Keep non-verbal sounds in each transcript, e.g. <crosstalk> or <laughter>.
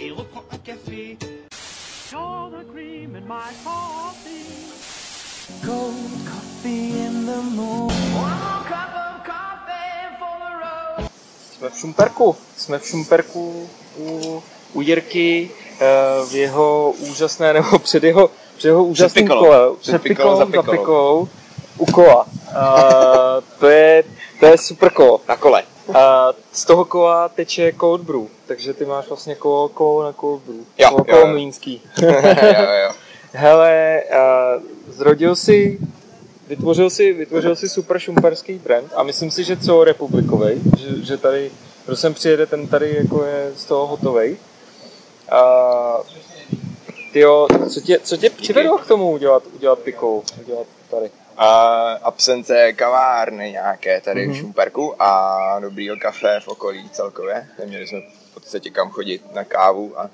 et reprends un café. You're the cream in my coffee. Cold coffee in the morning. Jsme v Šumperku. Jsme v Šumperku u, u Jirky eh, v jeho úžasné, <laughs> nebo před jeho, před jeho úžasným kole. Před Před pikolou, za pikolou. pikolou. U kola. Uh, to, je, to je super kolo. Na kole. Uh, z toho kola teče cold brew, takže ty máš vlastně kolo, kolo na cold brew. Jo, kolo, jo, kolo jo. mlýnský. <laughs> jo, jo. Hele, uh, zrodil si, vytvořil si, vytvořil si super šumperský brand a myslím si, že celorepublikový, že, že tady, kdo sem přijede, ten tady jako je z toho hotovej. Uh, tyjo, co tě, co tě přivedlo k tomu udělat, udělat pikou, udělat tady? A absence kavárny nějaké tady Mhm. v Šumperku a dobrýho kafe v okolí celkově. Neměli jsme v podstatě kam chodit na kávu a,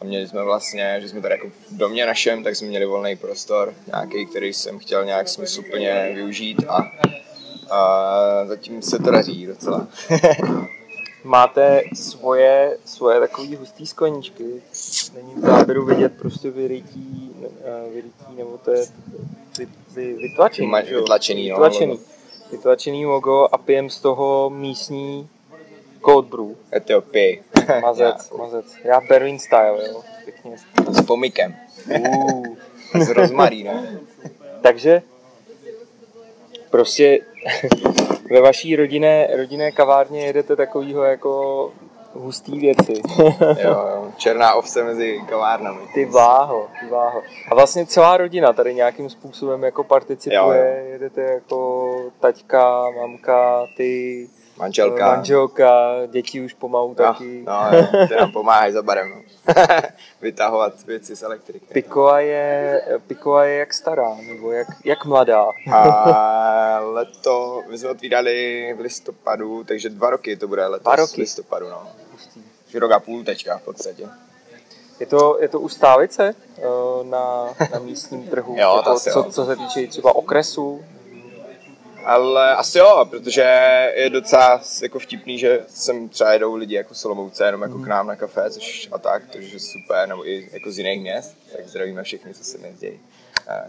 a měli jsme vlastně, že jsme tady jako v domě našem, tak jsme měli volný prostor nějaký, který jsem chtěl nějak smysluplně využít a, a zatím se to daří docela. <laughs> Máte svoje, svoje takový hustý skleničky, není v záběru vidět prostě vyrytí, eh, vyrytí nebo to je vy, vy, vytlačený, Ma- že jo? vytlačený, no, vytlačený. logo. vytlačený logo a pijem z toho místní cold brew, Etiopii. <laughs> mazec, mazec. Já Berlin style, jo, pěkně. S pomikem. Uh. S rozmarínem. <laughs> Takže prostě <laughs> ve vaší rodinné, rodinné kavárně jedete takovýho jako hustý věci. <laughs> Jo, jo. Černá ovce mezi kavárnami. Ty váho, ty váho. A vlastně celá rodina tady nějakým způsobem jako participuje, Jo, jedete jako taťka, mamka, ty, Manželka. manželka, děti už pomalu taky. No, no, jo, ty nám pomáhají za barem. No. <laughs> Vytahovat věci z elektriky. Pikoa je, Pikoa je jak stará, nebo jak, jak mladá. A leto, my jsme otvírali v listopadu, takže dva roky to bude letos Dva roky. v listopadu, no. Rok a půl teďka v podstatě. Je to, je to už stálice eh, na, na místním trhu, <laughs> Jo, to jako, asi co, jo. co se týče třeba okresu. Ale asi jo, protože je docela jako vtipný, že sem třeba jedou lidi jako Solomouce, jenom jako k nám na kafe, což a tak, takže je super, nebo i jako z jiných měst, tak zdravíme všechny, co se nezdějí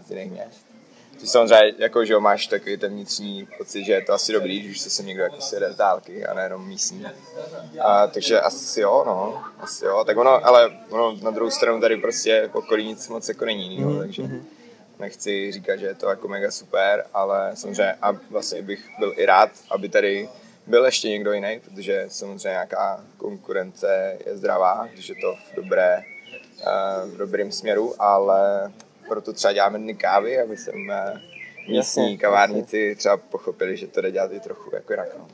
z jiných měst. Ty samozřejmě, jako, že jo, máš takový ten vnitřní pocit, že je to asi dobrý, když se sem někdo jako sjede z dálky a nejenom místní. A, takže asi jo, no, asi jo, tak ono, ale ono na druhou stranu tady prostě v okolí nic moc jako není jinýho, takže nechci říkat, že je to jako mega super, ale samozřejmě a vlastně bych byl i rád, aby tady byl ještě někdo jiný, protože samozřejmě nějaká konkurence je zdravá, když je to v dobré, eh, v dobrém směru, ale proto třeba děláme dny kávy, aby jsem eh, místní Jasně, kavárníci třeba pochopili, že to jde dělat i trochu jako jinak. No.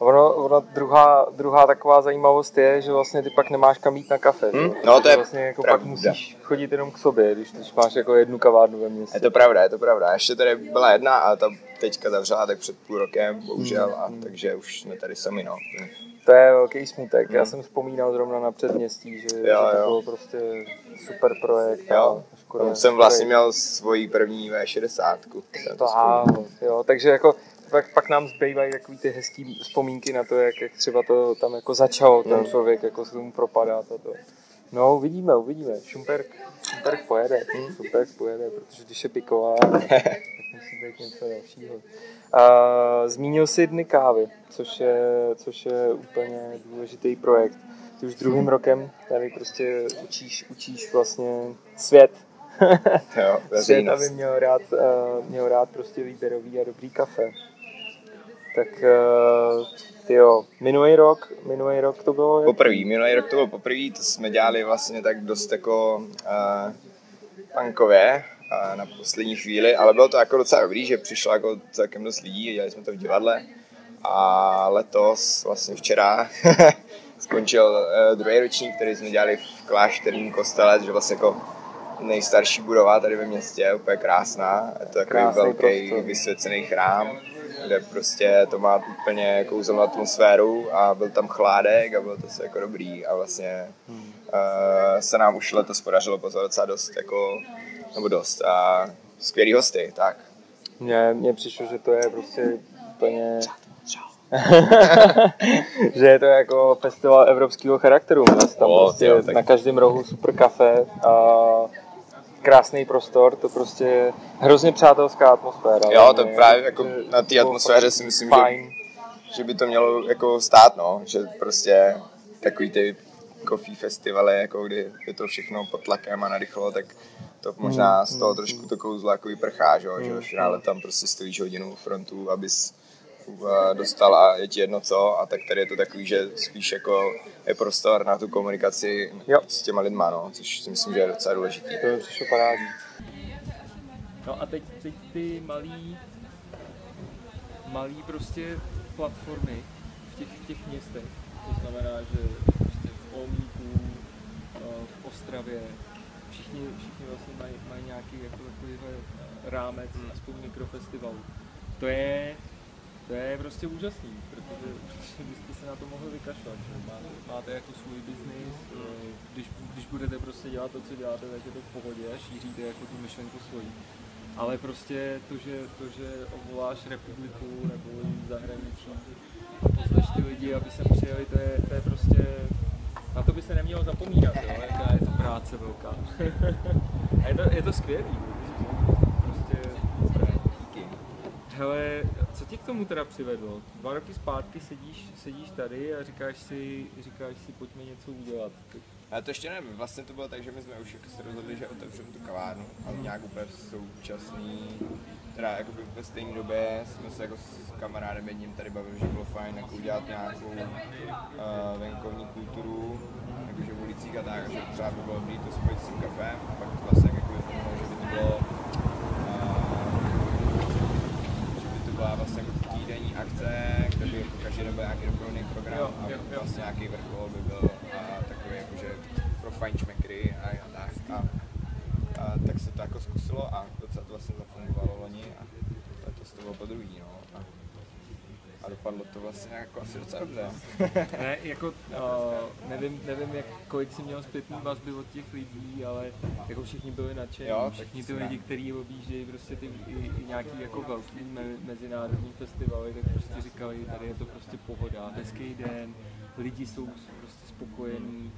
A Ono, ono druhá, druhá taková zajímavost je, že vlastně ty pak nemáš kam jít na kafe. že jo? Hm? No, to je vlastně jako pak pravda. musíš chodit jenom k sobě, když, když máš jako jednu kavárnu ve městě. Je to pravda, je to pravda. Ještě tady byla jedna a ta teďka zavřela tak před půl rokem, bohužel, Hmm. a takže už jsme tady sami, no. To je velký smutek. Já jsem vzpomínal zrovna na předměstí, že, Hmm. Jo, že to jo. bylo prostě super projekt. Jo, a Tam jsem vlastně měl svoji první V60. Jsem to Váho, vzpomněl. jo, takže jako pak, pak nám zbývají takový ty hezký vzpomínky na to, jak, jak třeba to tam jako začalo, ten Hmm. člověk jako se tomu propadá. To. No, uvidíme, uvidíme. Šumperk, Šumperk pojede, Hmm. Šumperk pojede, protože když je piková, <laughs> tak musí být něco dalšího. Uh, zmínil jsi dny kávy, což je, což je úplně důležitý projekt. Ty už druhým rokem tady prostě učíš, učíš vlastně svět <laughs> Jo, Svět, aby měl rád, uh, měl rád prostě výběrový a dobrý kafe. Tak ty jo, minulý rok, minulý rok to bylo? Poprvý, minulý rok to bylo poprvé, to jsme dělali vlastně tak dost jako uh, punkově uh, na poslední chvíli, ale bylo to jako docela dobrý, že přišlo jako celkem dost lidí, dělali jsme to v divadle a letos, vlastně včera, <laughs> skončil uh, druhý ročník, který jsme dělali v klášterním kostele, že vlastně jako nejstarší budova tady ve městě, úplně krásná. Je to takový Krásný velký prostor. vysvěcený chrám, kde prostě to má úplně kouzelnou atmosféru a byl tam chládek a bylo to se jako dobrý a vlastně Hmm. uh, se nám už letos podařilo pozvat docela dost jako, nebo dost a skvělý hosty, tak. Mně, mně přišlo, že to je prostě úplně <laughs> že je to jako festival evropského charakteru. Tam O, prostě jo, tak- na každém rohu super kafe a krásný prostor, to prostě hrozně přátelská atmosféra. Jo, to Velmi, právě jako na té atmosféře si myslím, že, že by to mělo jako stát, no. Že prostě takový ty coffee festivaly, jako kdy je to všechno pod tlakem a narychlo, tak to možná z toho trošku to kouzlo jako vyprchá, že, jo, že finále tam prostě stojíš hodinu frontu, abys dostal a je ti jedno co a tak tady je to takový, že spíš jako je prostor na tu komunikaci Jo. s těma lidma, no, což si myslím, že je docela důležitý. To mi přišlo parádní. No a teď, teď ty malý, malý prostě platformy v těch, v těch městech. To znamená, že prostě v Olmíku, eh, v Ostravě, všichni, všichni vlastně mají, mají nějaký jako takovýhle eh, rámec, aspoň mikrofestivalu. To je, to je prostě úžasný, protože, <laughs> byste se na to mohli vykašlat, že máte, máte jako svůj biznis, eh, když, když budete prostě dělat to, co děláte, tak je to v pohodě a šíříte jako tu myšlenku svoji. Ale prostě to, že, to, že obvoláš republiku nebo zahraničí a pozveš ty lidi, aby sem přijeli, to je, to je prostě, na to by se nemělo zapomínat, jo, je to práce velká. <laughs> a je to, je to skvělý, prostě super. Díky. Hele, co tě k tomu teda přivedlo? Dva roky zpátky sedíš, sedíš tady a říkáš si, říkáš si, pojďme něco udělat. Ale to ještě nevím, vlastně to bylo tak, že my jsme už jako se rozhodli, že otevřeme tu kavárnu a nějak úplně současný, teda jako ve stejné době jsme se jako s kamarádem jedním tady bavili, že bylo fajn jako udělat nějakou uh, venkovní kulturu, jakože v ulicích a tak, a že třeba by bylo dobrý to spojit s tím kafem a pak to vlastně jako vypadalo, že by to bylo uh, že by to byla vlastně jako týdenní akce, kde by jako každý den byl nějaký doprovodný program Jo, a jo, jo. vlastně nějaký vrchol by byl a takový jakože pro fajnšmekry a, a tak. A, a, tak se to jako zkusilo a docela to vlastně zafungovalo loni a letos to bylo po druhý, no. A, a dopadlo to vlastně jako asi docela dobře. <laughs> Ne, jako uh, nevím, nevím, jak, kolik jsi měl zpětný vazby od těch lidí, ale jako všichni byli nadšení, Jo, všichni ty lidi, kteří objíždějí prostě ty i, i nějaký jako velký me, mezinárodní festivaly, tak prostě říkali, tady je to prostě pohoda, hezký den, lidi jsou prostě spokojení,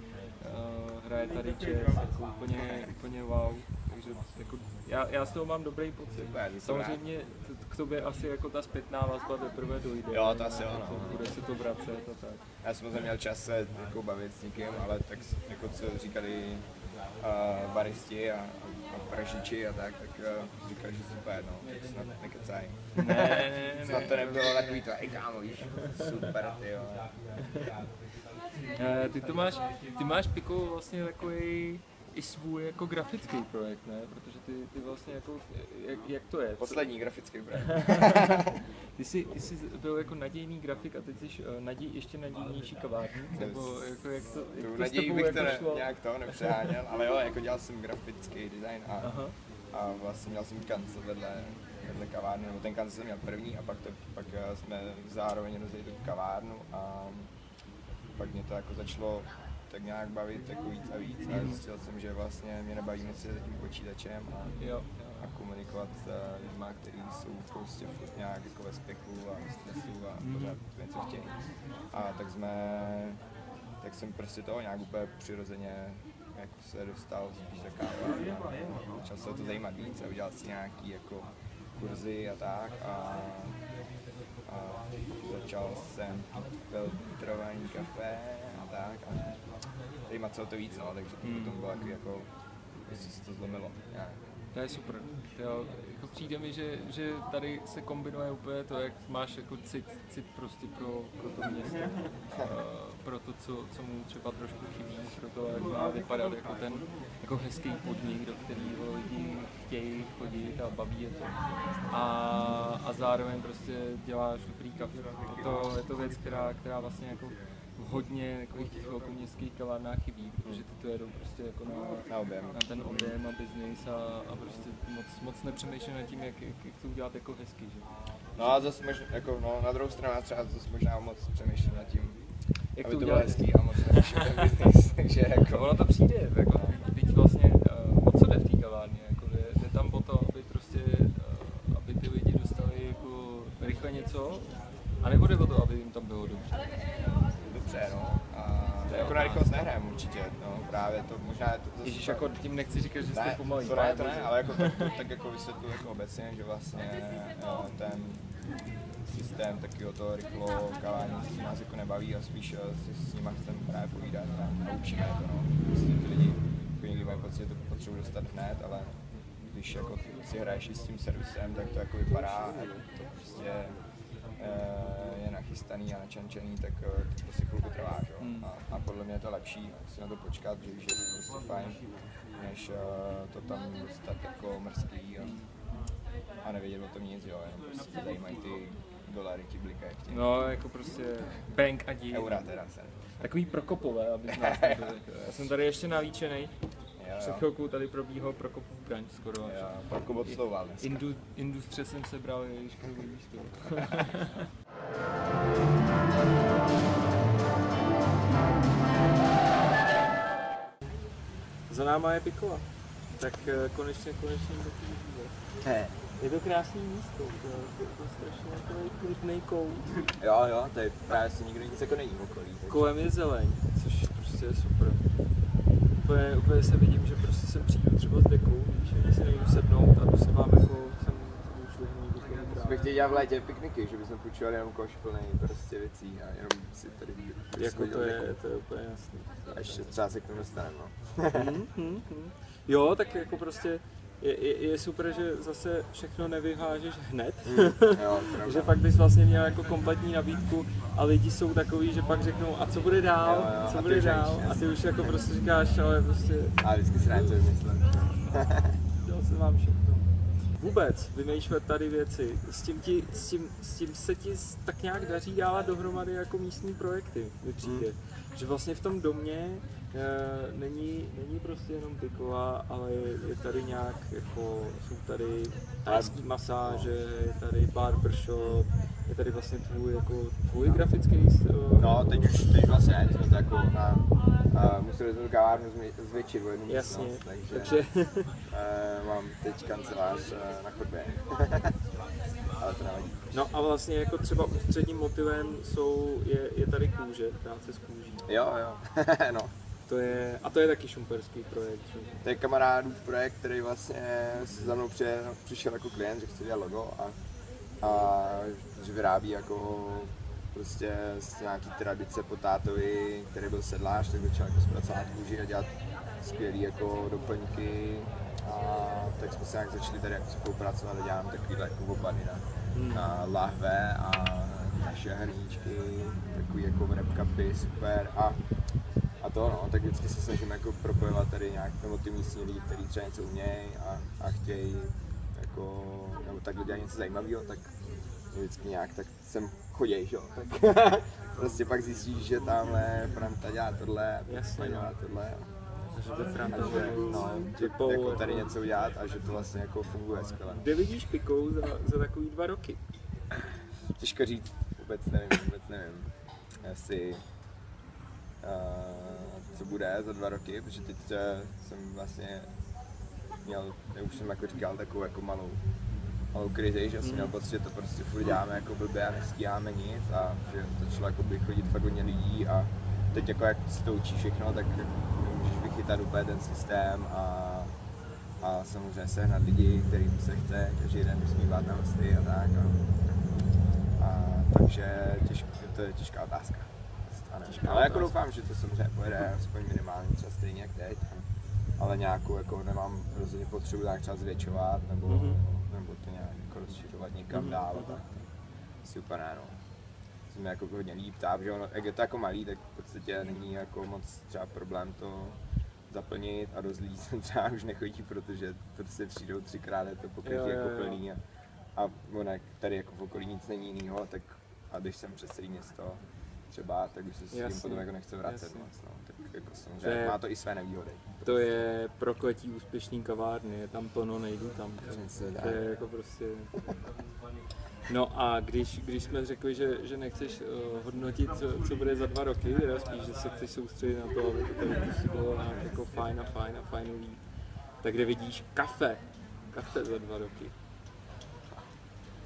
hraje tady jazz, jako úplně, úplně wow, takže jako já, já z toho mám dobrý pocit. Samozřejmě k tobě asi jako ta zpětná vazba teprve dojde. Jo, to asi jo, no. Jako Bude se to vracet a tak. Já jsem neměl čas se jako bavit s nikým, ale tak s- jako co říkali uh, baristi a, a pražiči a tak, tak uh, říkali, že super, no, tak snad nekecaj. <laughs> Ne, Snad to nebylo takový to, ej kámo, víš, super, ty jo. Eh, Ty to máš, ty máš Pico vlastně takový i svůj jako grafický projekt, ne? Protože ty, ty vlastně jako, jak, jak to je? Poslední grafický brand. <laughs> Ty jsi, ty jsi byl jako nadějný grafik a teď jsi eh, naděj, ještě nadějnější kavárník, nebo jako jak to, jak Tu to naději bych jako to ne, šlo? nějak to nepřeháněl, ale jo, jako dělal jsem grafický design a, Aha. a vlastně měl jsem kancel vedle, vedle kavárny, nebo ten kancel jsem měl první a pak, to, pak eh, jsme zároveň rozjeli tu kavárnu a pak mě to jako začalo tak nějak bavit jako víc a víc. A zjistil jsem, že vlastně mě nebaví moc sedět za tím počítačem a, Jo, a komunikovat s eh, lidma, kteří jsou prostě furt nějak jako ve speku a stresu a pořád něco chtějí. A tak jsme, tak jsem prostě toho nějak úplně přirozeně jako se dostal spíš za kávou a začal se to zajímat víc a udělal si nějaký jako kurzy a tak a, a začal jsem filtrovaný kafe a tak a zajímat se o to víc, no, takže to potom bylo jako, jako jestli se to zlomilo nějak. To je super. Jo, jako přijde mi, že, že tady se kombinuje úplně to, jak máš jako cit, cit prostě pro, pro to město, uh, pro to, co, co mu třeba trošku chybí, pro to, jak má vypadat jako ten jako hezký podnik, do kterého lidi chtějí chodit a baví je to. A, a zároveň prostě děláš dobrý kafe. To, je to věc, která, která vlastně jako v hodně takových těch velkoměstských kavárnách chybí, protože ty to jedou prostě jako na, Na objem. na ten objem a biznis a, a prostě moc, moc nepřemýšlím nad tím, jak, jak, jak to udělat jako hezky, že? No a zase možná, jako, no, na druhou stranu já třeba zase možná moc přemýšlím nad tím, Jak aby to to bylo udělat hezký a moc neřeším ten <laughs> takže No, jako, ono to přijde, jako teď vlastně, uh, o co jde v té kavárně, jako jde, jde tam o to, aby prostě, uh, aby ty lidi dostali jako rychle něco, a nebo jde o to, aby jim dobře, no. A jako na rychlost nehrám určitě, no, právě to možná je to... to Ježíš, jako tím nechci říkat, že jste pomalý. To ne, to ne, ale jako tak, to, tak jako vysvětluji jako obecně, že vlastně no, ten systém takového toho rychlo kávání nás jako nebaví a spíš eh, si s nimi chcem právě povídat a naučíme to, no. Myslím, ty lidi jako někdy mají pocit, že to potřebuji dostat hned, ale když jako si hraješ s tím servisem, tak to jako vypadá, to prostě je nachystaný a načančený, tak eh, to prostě chvilku trvá, že? jo. A, a, podle mě je to lepší si na to počkat, že že to je prostě fajn, než eh, to tam dostat jako mrzký a, a nevědět o tom nic, jo, jenom prostě tě zajímají ty dolary, ti blikají No, jako prostě bank a dí. eura teda se. Takový prokopové, aby z nás <laughs> nebyli. Já jsem tady ještě nalíčený. Před chvilkou tady probíhal Prokopův brunch skoro. Jo, odslouval dneska. Indu, industře jsem sebral, ježiško, víš to. Za náma je Pikola. Tak eh, konečně, konečně to tu vidíme. Je to krásný místo, to je, to je strašně takový klidný kout. Jo, jo, tady právě si nikdo nic jako není v okolí. takže- Kolem je zeleň, což prostě je super. Úplně, úplně se vidím, že prostě sem přijdu třeba s dekou, víš, že si nejdu sednout a se vám jako sem už vyhnout do toho Jsme chtěli dělat v létě pikniky, že bychom půjčovali jenom koš plný prostě věcí a jenom si tady Jako to je, to je úplně jasný. A ještě třeba se k tomu dostaneme, no. Hmm. Jo, tak jako prostě je, je, je super, že zase všechno nevyhážeš hned. Jo, <laughs> pravda. že fakt bys vlastně měl jako kompletní nabídku a lidi jsou takový, že pak řeknou a co bude dál, Jo, jo, co bude dál a ty už jako prostě říkáš, ale prostě A vždycky co vymyslím. <laughs> Dělal jsem vám všechno. Vůbec vymýšlet tady věci, s tím, ti, s, tím, s tím se ti tak nějak daří dávat dohromady jako místní projekty, mi přijde. Že vlastně v tom domě e, není, není prostě jenom piková, ale je, je tady nějak jako, jsou tady tajský masáže, je tady barbershop, je tady vlastně tvůj, jako, tvůj grafický styl. No, teď už, teď vlastně ne, jsme to jako na, uh, museli jsme tu kavárnu zvětšit o jednu Jasně, místnost, takže, takže uh, mám teď kancelář uh, na chodbě. <laughs> Ale to nevadí. No a vlastně jako třeba ústředním motivem jsou, je, je tady kůže, práce s kůží. Jo, jo, <laughs> no. To je, a to je taky šumperský projekt. Že? To je kamarádův projekt, který vlastně za mnou přijel, přišel jako klient, že chce dělat logo a, a že vyrábí jako prostě z nějaký tradice po tátovi, který byl sedlář, tak začal jako zpracovat kůži a dělat skvělý jako doplňky. A tak jsme se nějak začali tady jako spolupracovat a děláme takovýhle jako obady na, na lahve a naše hrníčky, takový jako wrap capy, super. A a to no, tak vždycky se snažím jako propojovat tady nějak, nebo ty místní lidi, kteří třeba něco umějí a, a chtějí jako, nebo takhle dělat něco zajímavého, tak vždycky nějak tak sem choděj, že jo, tak <laughs> prostě pak zjistíš, že tamhle Franta dělá tohle, Jasně, Franta dělá no. tohle Že to a Franta že, no, že jako tady něco udělat a že to vlastně jako funguje skvěle. Kde vidíš pikou za, za takový dva roky? Těžko říct, vůbec nevím, vůbec nevím, jestli uh, co bude za dva roky, protože teď eh, jsem vlastně měl, já už jsem jako říkal, takovou jako malou, malou krizi, že jsem měl pocit, že to prostě furt děláme jako blbě a nestíháme nic a že začalo jako by chodit fakt hodně lidí a teď jako jak se to učí všechno, tak můžeš vychytat úplně ten systém a a samozřejmě sehnat lidi, kterým se chce každý den usmívat na hosty a tak. A, a takže těžko, to je těžká otázka. A ne, ale jako doufám, že to samozřejmě pojede, aspoň minimálně třeba stejně jak teď. Ale nějakou jako nemám rozhodně potřebu tak třeba zvětšovat nebo, mm-hmm. To jako rozšiřovat někam dál. Tak super, ne, no. Se mi jako hodně líp ptá, že ono, jak je to jako malý, tak v podstatě není jako moc třeba problém to zaplnit a sem <laughs> třeba už nechodí, protože prostě přijdou třikrát, je to po každý Jo, jo, jako jo. plný a, a ono, tady jako v okolí nic není jiného, tak a když jsem přes celý město třeba, tak už se s tím potom jako nechce vracet jasně. moc, no. Jako To samozřejmě je- má to i své nevýhody. To je prokletí úspěšný kavárny, je tam plno, nejdu tam. To je jako prostě... No a když, když jsme řekli, že, že nechceš uh, hodnotit, co, co bude za dva roky, teda spíš, že se chceš soustředit na to, aby to tady nějak jako fajn a fajn a fajnový, tak kde vidíš kafe, kafe za dva roky.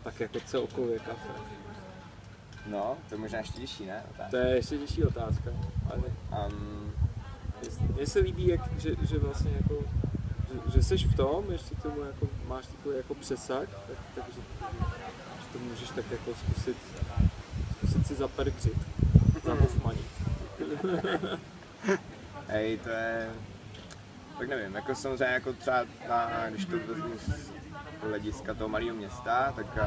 Tak jako celkově kafe. No, to je možná ještě těžší, ne? To je ještě těžší otázka. Ale Um, Mně se líbí, jak, že, že vlastně jako, že, že jsi v tom, ještě k tomu jako, máš takový jako přesah, tak, takže že to můžeš tak jako zkusit, zkusit si zaperkřit, zahofmanit. <laughs> Hej, to je... Tak nevím, jako samozřejmě jako třeba na, když to vezmu z hlediska toho malého města, tak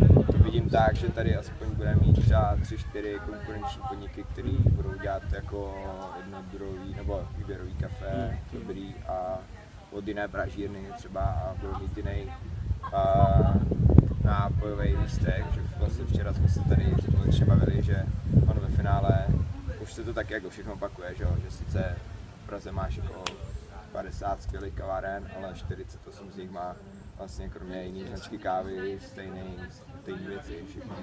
uh, vidím tak, že tady aspoň budeme mít třeba tři, čtyři konkurenční podniky, které budou dělat jako jednodurový nebo výběrový kafe, dobrý a od jiné pražírny třeba a budou mít jiný uh, nápojový lístek, že vlastně včera jsme se tady společně bavili, že on ve finále už se to tak jako všechno opakuje, že, že sice v Praze máš jako 50 skvělých kaváren, ale 48 z nich má vlastně kromě jiné značky kávy stejný, stejné věci všechny.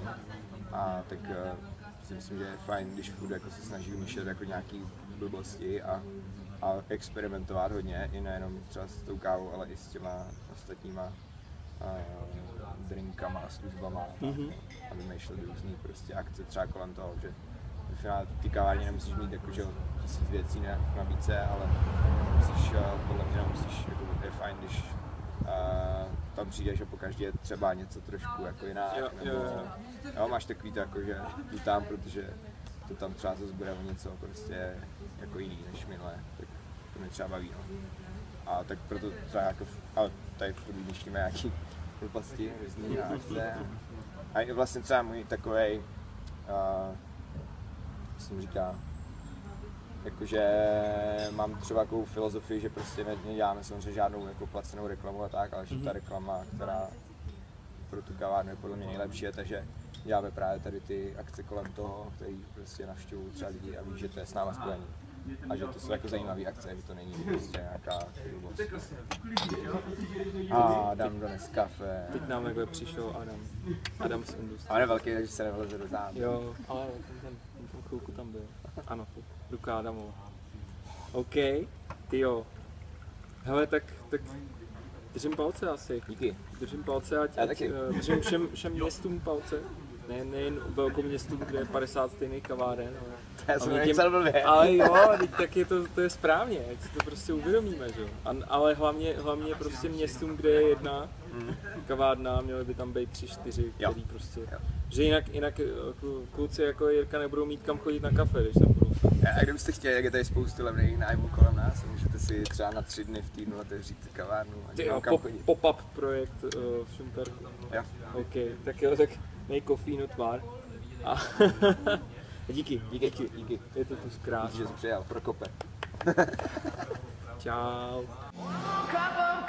A tak uh, si myslím, že je fajn, když furt jako se snaží vymýšlet jako nějaký blbosti a, a experimentovat hodně, i nejenom třeba s tou kávou, ale i s těma ostatníma uh, drinkama a službama mm-hmm. a vymýšlet různý prostě akce třeba kolem toho, že ve finále ty kavárně nemusíš mít jako, že tisíc věcí na nabídce, ale musíš, uh, podle mě nemusíš, jako je fajn, když uh, tam přijdeš a po každé je třeba něco trošku jako jiná, Jo, nebo jo, jo. jo, máš takový to jako, že jdu tam, protože to tam třeba zase bude o něco prostě jako jiný než minule, tak to mě třeba baví, no. A tak proto třeba jako, ale tady furt vymýšlíme nějaký blbosti, různý akce. A vlastně třeba můj takovej, uh, jak jsem říká, jakože mám třeba takovou filozofii, že prostě ne- neděláme samozřejmě žádnou jako placenou reklamu a tak, ale že ta reklama, která pro tu kavárnu je podle mě nejlepší, je ta, že děláme právě tady ty akce kolem toho, který prostě navštěvují třeba lidi a ví, že to je s náma spojený. A že to jsou jako zajímavé akce, že to není prostě nějaká blbost. A dám dones kafe. Teď nám takhle přišel Adam, Adam z Industry. A on je velký, takže se nevleze do zádu. Jo, ale ten, ten, ten, ten chvilku tam byl. Ano, ruka Adamova. OK, ty jo. Hele, tak, tak držím palce asi. Díky. Držím palce, Já ať taky. eh, držím všem, všem městům palce. Ne, nejen velkoměstům, kde je 50 stejných kaváren, ale, Já jsem ale nechcel blbě. ale jo, tak je to, to je správně, ať si to prostě uvědomíme, že. A- Ale hlavně, hlavně prostě městům, kde je jedna kavárna, měly by tam být tři, čtyři, Mm. Jo. který prostě, Jo. že jinak, jinak eh, klu- kluci jako Jirka nebudou mít kam chodit na kafe, když tam budou. A kdybyste chtěli, jak je tady spoustu levných nájmů kolem nás, můžete si třeba na tři dny v týdnu otevřít kavárnu a Ty někam jo, kam pop, chodit. pop-up projekt uh, v Šumperku. Jo. OK, tak jo, tak nej kofínu tvar. A <laughs> díky, díky, díky, díky. Je to tu Díky, krásně. že jsi přijel, Prokope. Čau. Couple